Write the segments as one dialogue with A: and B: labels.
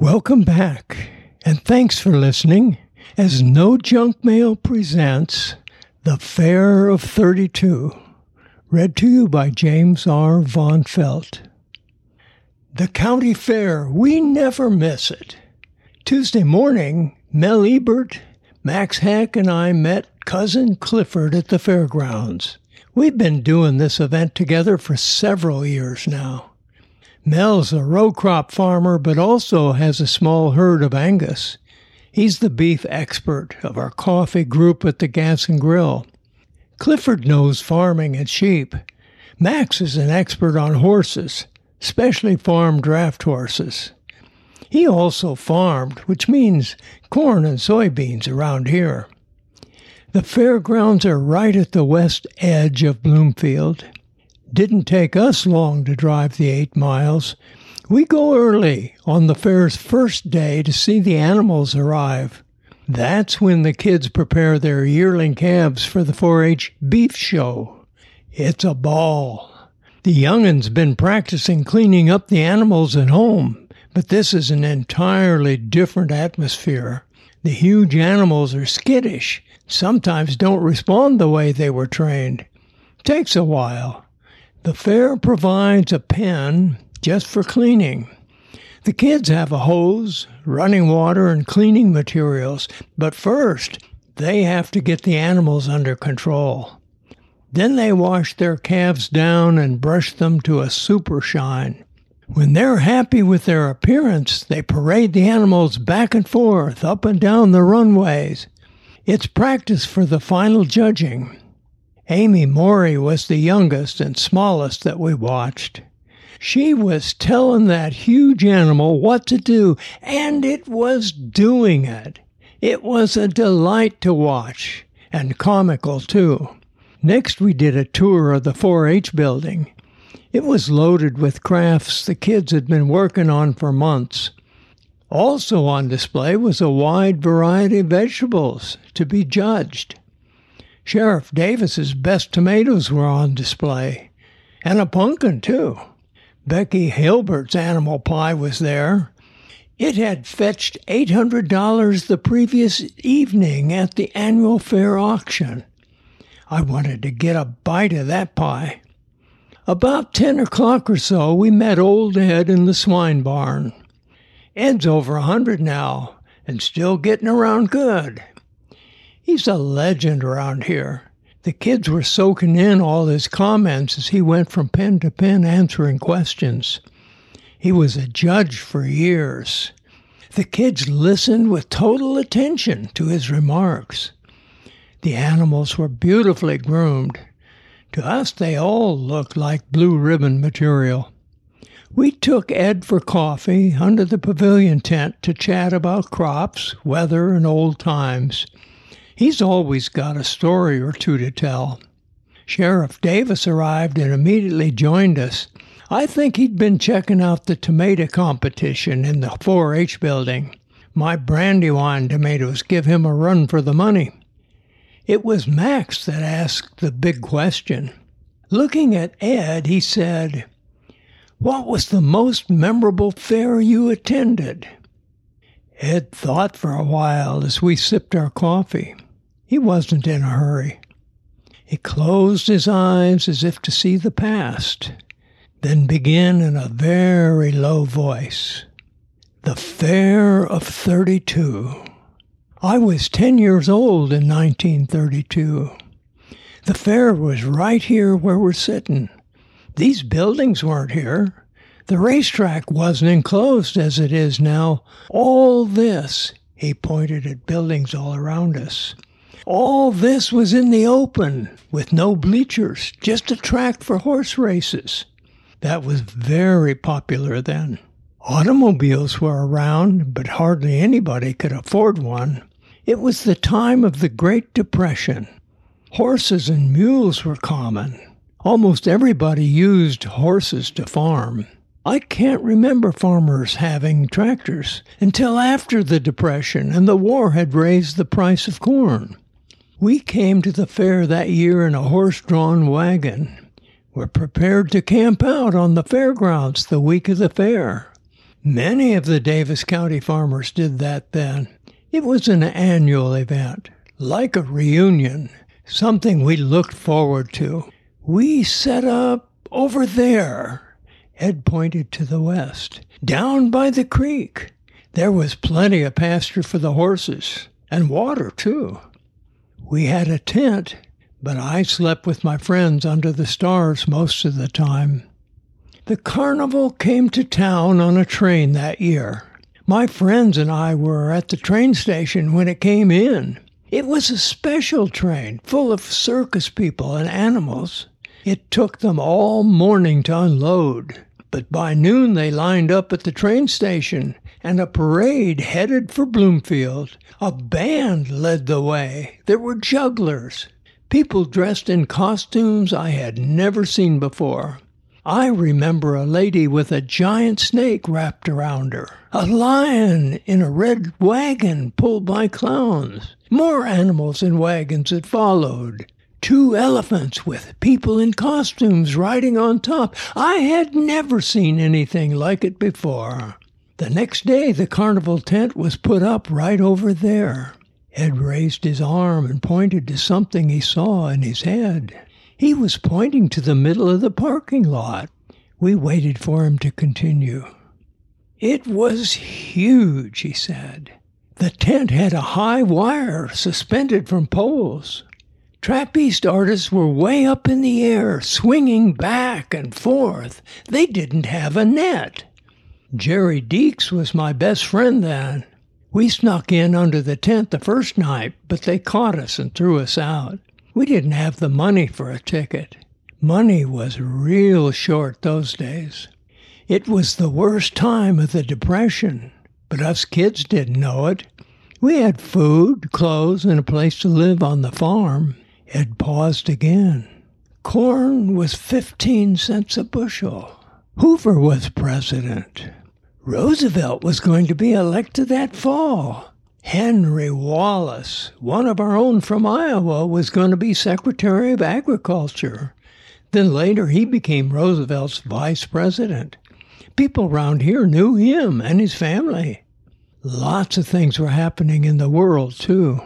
A: Welcome back, and thanks for listening as No Junk Mail presents The Fair of 32, read to you by James R. Von Felt. The county fair, we never miss it. Tuesday morning, Mel Ebert, Max Heck, and I met cousin Clifford at the fairgrounds. We've been doing this event together for several years now. Mel's a row crop farmer, but also has a small herd of Angus. He's the beef expert of our coffee group at the Gas and Grill. Clifford knows farming and sheep. Max is an expert on horses, especially farm draft horses. He also farmed, which means corn and soybeans around here. The fairgrounds are right at the west edge of Bloomfield. Didn't take us long to drive the eight miles. We go early on the fair's first day to see the animals arrive. That's when the kids prepare their yearling calves for the 4 H beef show. It's a ball. The young'un's been practicing cleaning up the animals at home, but this is an entirely different atmosphere. The huge animals are skittish, sometimes don't respond the way they were trained. Takes a while. The fair provides a pen just for cleaning. The kids have a hose, running water, and cleaning materials, but first they have to get the animals under control. Then they wash their calves down and brush them to a super shine. When they're happy with their appearance, they parade the animals back and forth, up and down the runways. It's practice for the final judging. Amy Morey was the youngest and smallest that we watched. She was telling that huge animal what to do, and it was doing it. It was a delight to watch, and comical too. Next, we did a tour of the 4 H building. It was loaded with crafts the kids had been working on for months. Also on display was a wide variety of vegetables to be judged. Sheriff Davis's best tomatoes were on display, and a pumpkin, too. Becky Hilbert's animal pie was there. It had fetched $800 the previous evening at the annual fair auction. I wanted to get a bite of that pie. About 10 o'clock or so, we met old Ed in the swine barn. Ed's over a 100 now and still getting around good. He's a legend around here. The kids were soaking in all his comments as he went from pen to pen answering questions. He was a judge for years. The kids listened with total attention to his remarks. The animals were beautifully groomed. To us, they all looked like blue ribbon material. We took Ed for coffee under the pavilion tent to chat about crops, weather, and old times. He's always got a story or two to tell. Sheriff Davis arrived and immediately joined us. I think he'd been checking out the tomato competition in the 4 H building. My brandywine tomatoes give him a run for the money. It was Max that asked the big question. Looking at Ed, he said, What was the most memorable fair you attended? Ed thought for a while as we sipped our coffee. He wasn't in a hurry. He closed his eyes as if to see the past, then began in a very low voice. The Fair of 32. I was 10 years old in 1932. The fair was right here where we're sitting. These buildings weren't here. The racetrack wasn't enclosed as it is now. All this, he pointed at buildings all around us, all this was in the open with no bleachers, just a track for horse races. That was very popular then. Automobiles were around, but hardly anybody could afford one. It was the time of the Great Depression. Horses and mules were common. Almost everybody used horses to farm. I can't remember farmers having tractors until after the Depression and the war had raised the price of corn. We came to the fair that year in a horse drawn wagon. We're prepared to camp out on the fairgrounds the week of the fair. Many of the Davis County farmers did that then. It was an annual event, like a reunion, something we looked forward to. We set up over there. Ed pointed to the west, down by the creek. There was plenty of pasture for the horses, and water, too. We had a tent, but I slept with my friends under the stars most of the time. The carnival came to town on a train that year. My friends and I were at the train station when it came in. It was a special train full of circus people and animals. It took them all morning to unload, but by noon they lined up at the train station and a parade headed for Bloomfield. A band led the way. There were jugglers, people dressed in costumes I had never seen before. I remember a lady with a giant snake wrapped around her, a lion in a red wagon pulled by clowns, more animals in wagons that followed, two elephants with people in costumes riding on top. I had never seen anything like it before. The next day, the carnival tent was put up right over there. Ed raised his arm and pointed to something he saw in his head. He was pointing to the middle of the parking lot. We waited for him to continue. It was huge, he said. The tent had a high wire suspended from poles. Trapeze artists were way up in the air, swinging back and forth. They didn't have a net. Jerry Deeks was my best friend then. We snuck in under the tent the first night, but they caught us and threw us out. We didn't have the money for a ticket. Money was real short those days. It was the worst time of the Depression, but us kids didn't know it. We had food, clothes, and a place to live on the farm. Ed paused again. Corn was 15 cents a bushel. Hoover was president. Roosevelt was going to be elected that fall. Henry Wallace, one of our own from Iowa, was going to be Secretary of Agriculture. Then later he became Roosevelt's vice president. People around here knew him and his family. Lots of things were happening in the world, too.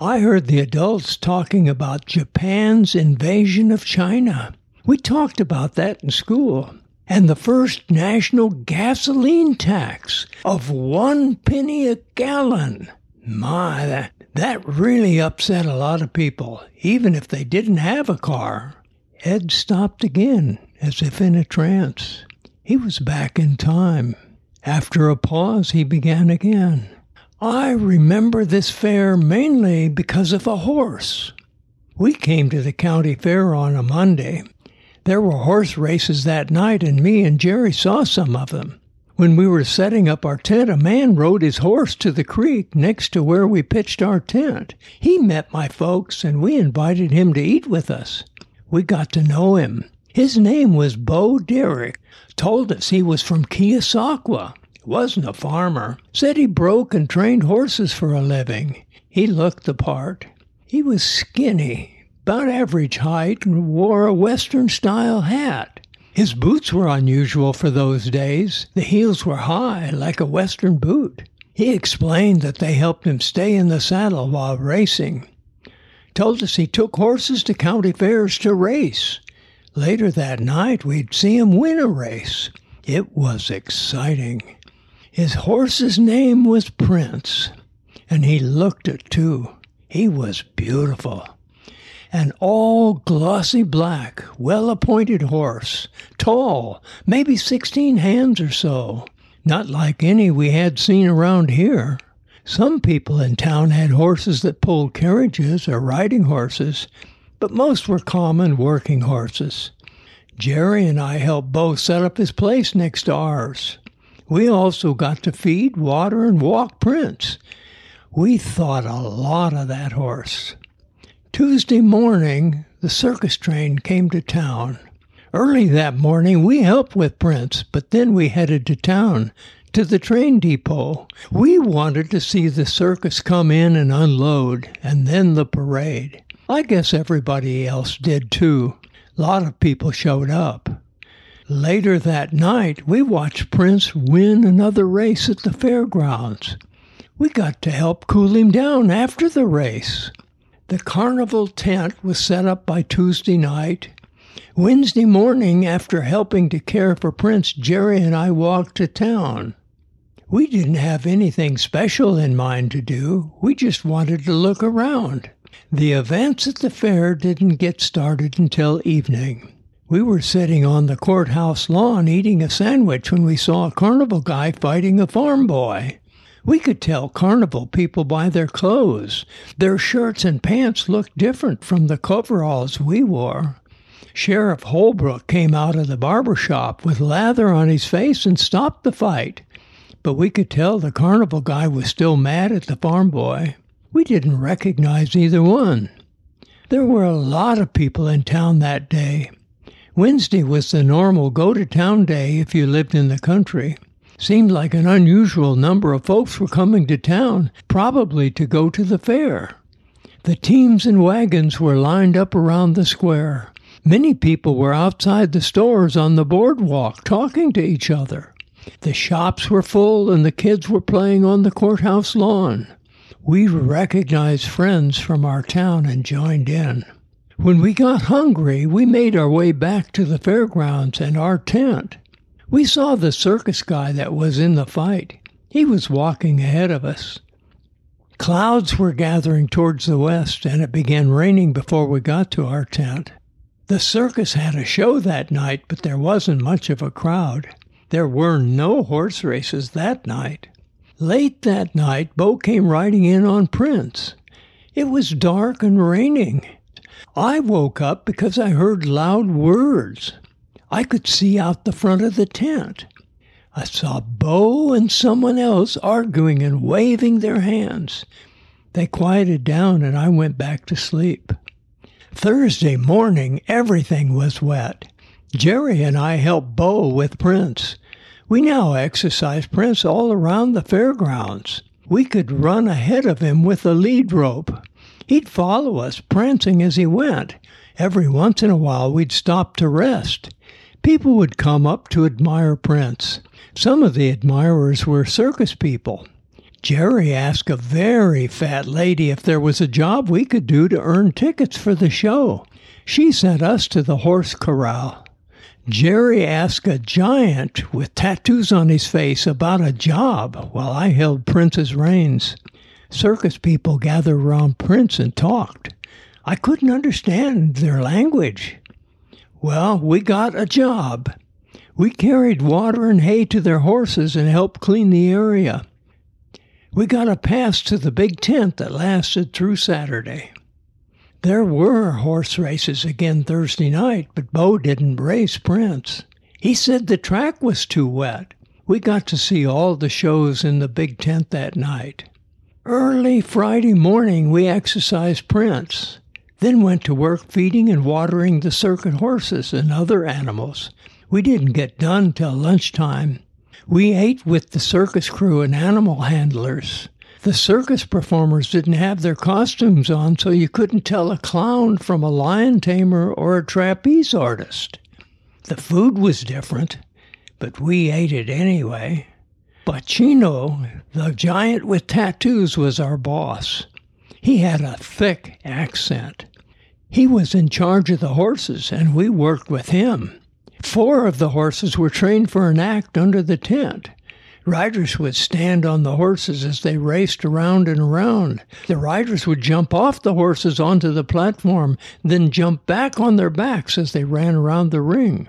A: I heard the adults talking about Japan's invasion of China. We talked about that in school and the first national gasoline tax of one penny a gallon. My, that, that really upset a lot of people, even if they didn't have a car. Ed stopped again, as if in a trance. He was back in time. After a pause, he began again. I remember this fair mainly because of a horse. We came to the county fair on a Monday, there were horse races that night, and me and Jerry saw some of them. When we were setting up our tent, a man rode his horse to the creek next to where we pitched our tent. He met my folks, and we invited him to eat with us. We got to know him. His name was Bo Derrick. Told us he was from Keosauqua. Wasn't a farmer. Said he broke and trained horses for a living. He looked the part. He was skinny, about average height, and wore a Western style hat. His boots were unusual for those days. The heels were high, like a Western boot. He explained that they helped him stay in the saddle while racing. Told us he took horses to county fairs to race. Later that night, we'd see him win a race. It was exciting. His horse's name was Prince, and he looked it too. He was beautiful an all glossy black, well appointed horse, tall, maybe sixteen hands or so, not like any we had seen around here. Some people in town had horses that pulled carriages or riding horses, but most were common working horses. Jerry and I helped Bo set up his place next to ours. We also got to feed, water, and walk Prince. We thought a lot of that horse. Tuesday morning, the circus train came to town. Early that morning, we helped with Prince, but then we headed to town, to the train depot. We wanted to see the circus come in and unload, and then the parade. I guess everybody else did too. A lot of people showed up. Later that night, we watched Prince win another race at the fairgrounds. We got to help cool him down after the race. The carnival tent was set up by Tuesday night. Wednesday morning, after helping to care for Prince, Jerry and I walked to town. We didn't have anything special in mind to do, we just wanted to look around. The events at the fair didn't get started until evening. We were sitting on the courthouse lawn eating a sandwich when we saw a carnival guy fighting a farm boy. We could tell carnival people by their clothes. Their shirts and pants looked different from the coveralls we wore. Sheriff Holbrook came out of the barber shop with lather on his face and stopped the fight. But we could tell the carnival guy was still mad at the farm boy. We didn't recognize either one. There were a lot of people in town that day. Wednesday was the normal go to town day if you lived in the country. Seemed like an unusual number of folks were coming to town, probably to go to the fair. The teams and wagons were lined up around the square. Many people were outside the stores on the boardwalk talking to each other. The shops were full and the kids were playing on the courthouse lawn. We recognized friends from our town and joined in. When we got hungry, we made our way back to the fairgrounds and our tent. We saw the circus guy that was in the fight. He was walking ahead of us. Clouds were gathering towards the west, and it began raining before we got to our tent. The circus had a show that night, but there wasn't much of a crowd. There were no horse races that night. Late that night, Bo came riding in on Prince. It was dark and raining. I woke up because I heard loud words. I could see out the front of the tent. I saw Bo and someone else arguing and waving their hands. They quieted down and I went back to sleep. Thursday morning, everything was wet. Jerry and I helped Bo with Prince. We now exercise Prince all around the fairgrounds. We could run ahead of him with a lead rope. He'd follow us, prancing as he went. Every once in a while, we'd stop to rest. People would come up to admire Prince. Some of the admirers were circus people. Jerry asked a very fat lady if there was a job we could do to earn tickets for the show. She sent us to the horse corral. Jerry asked a giant with tattoos on his face about a job while I held Prince's reins. Circus people gathered around Prince and talked. I couldn't understand their language. Well, we got a job. We carried water and hay to their horses and helped clean the area. We got a pass to the big tent that lasted through Saturday. There were horse races again Thursday night, but Bo didn't race Prince. He said the track was too wet. We got to see all the shows in the big tent that night. Early Friday morning, we exercised Prince then went to work feeding and watering the circuit horses and other animals. We didn't get done till lunchtime. We ate with the circus crew and animal handlers. The circus performers didn't have their costumes on, so you couldn't tell a clown from a lion tamer or a trapeze artist. The food was different, but we ate it anyway. Bacino, the giant with tattoos, was our boss. He had a thick accent. He was in charge of the horses, and we worked with him. Four of the horses were trained for an act under the tent. Riders would stand on the horses as they raced around and around. The riders would jump off the horses onto the platform, then jump back on their backs as they ran around the ring.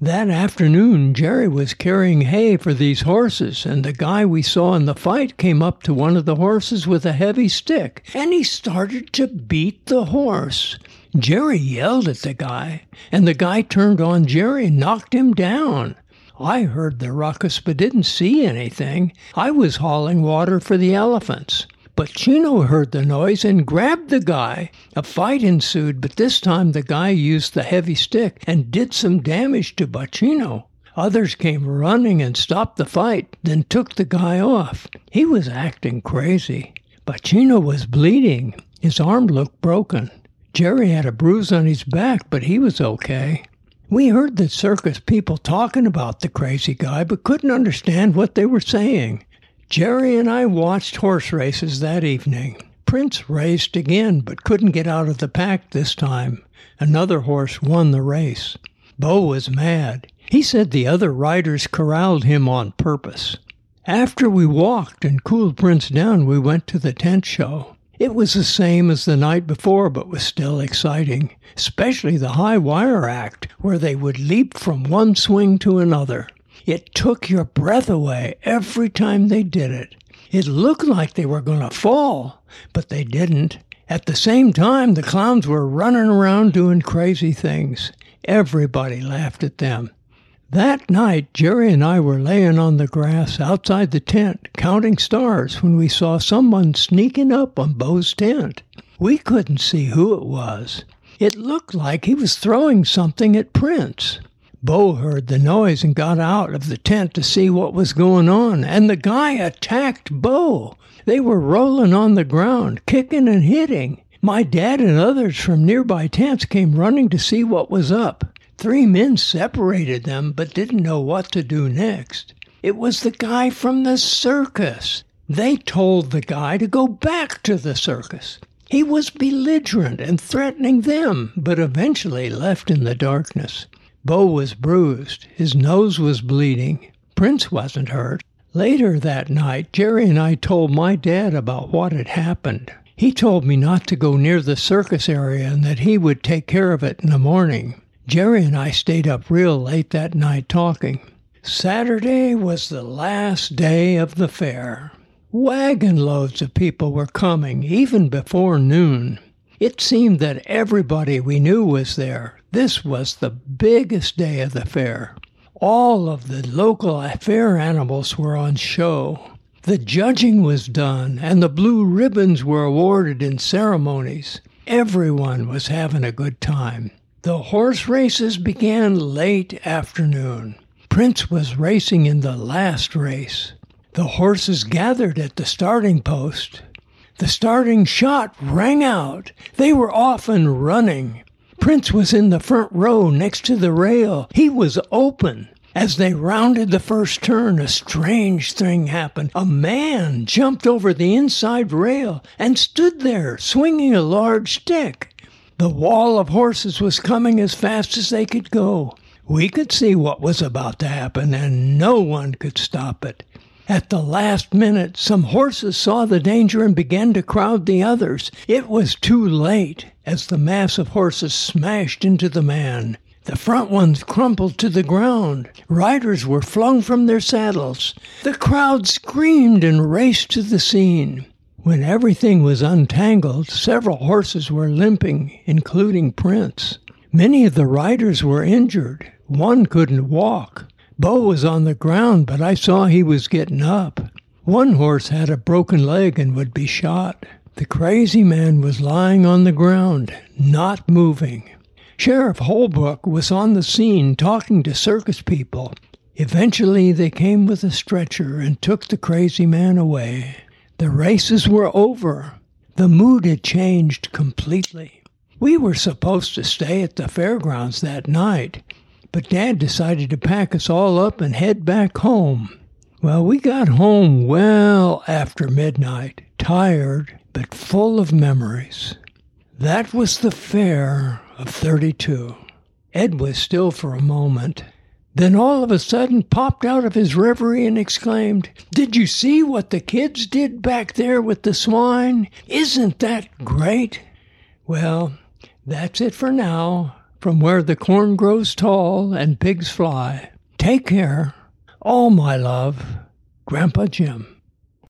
A: That afternoon, Jerry was carrying hay for these horses, and the guy we saw in the fight came up to one of the horses with a heavy stick, and he started to beat the horse. Jerry yelled at the guy, and the guy turned on Jerry and knocked him down. I heard the ruckus but didn't see anything. I was hauling water for the elephants. Bacino heard the noise and grabbed the guy. A fight ensued, but this time the guy used the heavy stick and did some damage to Bacino. Others came running and stopped the fight, then took the guy off. He was acting crazy. Bacino was bleeding. His arm looked broken. Jerry had a bruise on his back, but he was okay. We heard the circus people talking about the crazy guy, but couldn't understand what they were saying. Jerry and I watched horse races that evening. Prince raced again, but couldn't get out of the pack this time. Another horse won the race. Bo was mad. He said the other riders corralled him on purpose. After we walked and cooled Prince down, we went to the tent show. It was the same as the night before, but was still exciting, especially the high wire act, where they would leap from one swing to another. It took your breath away every time they did it. It looked like they were going to fall, but they didn't. At the same time, the clowns were running around doing crazy things. Everybody laughed at them. That night, Jerry and I were laying on the grass outside the tent, counting stars, when we saw someone sneaking up on Bo's tent. We couldn't see who it was. It looked like he was throwing something at Prince. Bo heard the noise and got out of the tent to see what was going on, and the guy attacked Bo. They were rolling on the ground, kicking and hitting. My dad and others from nearby tents came running to see what was up. Three men separated them, but didn't know what to do next. It was the guy from the circus. They told the guy to go back to the circus. He was belligerent and threatening them, but eventually left in the darkness. Bo was bruised. His nose was bleeding. Prince wasn't hurt. Later that night, Jerry and I told my dad about what had happened. He told me not to go near the circus area and that he would take care of it in the morning. Jerry and I stayed up real late that night talking. Saturday was the last day of the fair. Wagon loads of people were coming, even before noon. It seemed that everybody we knew was there. This was the biggest day of the fair. All of the local fair animals were on show. The judging was done, and the blue ribbons were awarded in ceremonies. Everyone was having a good time. The horse races began late afternoon. Prince was racing in the last race. The horses gathered at the starting post. The starting shot rang out. They were off and running. Prince was in the front row next to the rail. He was open. As they rounded the first turn, a strange thing happened. A man jumped over the inside rail and stood there, swinging a large stick. The wall of horses was coming as fast as they could go. We could see what was about to happen, and no one could stop it. At the last minute, some horses saw the danger and began to crowd the others. It was too late as the mass of horses smashed into the man. The front ones crumpled to the ground. Riders were flung from their saddles. The crowd screamed and raced to the scene. When everything was untangled, several horses were limping, including Prince. Many of the riders were injured. One couldn't walk. Bo was on the ground, but I saw he was getting up. One horse had a broken leg and would be shot. The crazy man was lying on the ground, not moving. Sheriff Holbrook was on the scene talking to circus people. Eventually, they came with a stretcher and took the crazy man away. The races were over. The mood had changed completely. We were supposed to stay at the fairgrounds that night, but Dad decided to pack us all up and head back home. Well, we got home well after midnight, tired but full of memories. That was the fair of 32. Ed was still for a moment, then all of a sudden popped out of his reverie and exclaimed, Did you see what the kids did back there with the swine? Isn't that great? Well, that's it for now from where the corn grows tall and pigs fly. Take care. All my love, Grandpa Jim.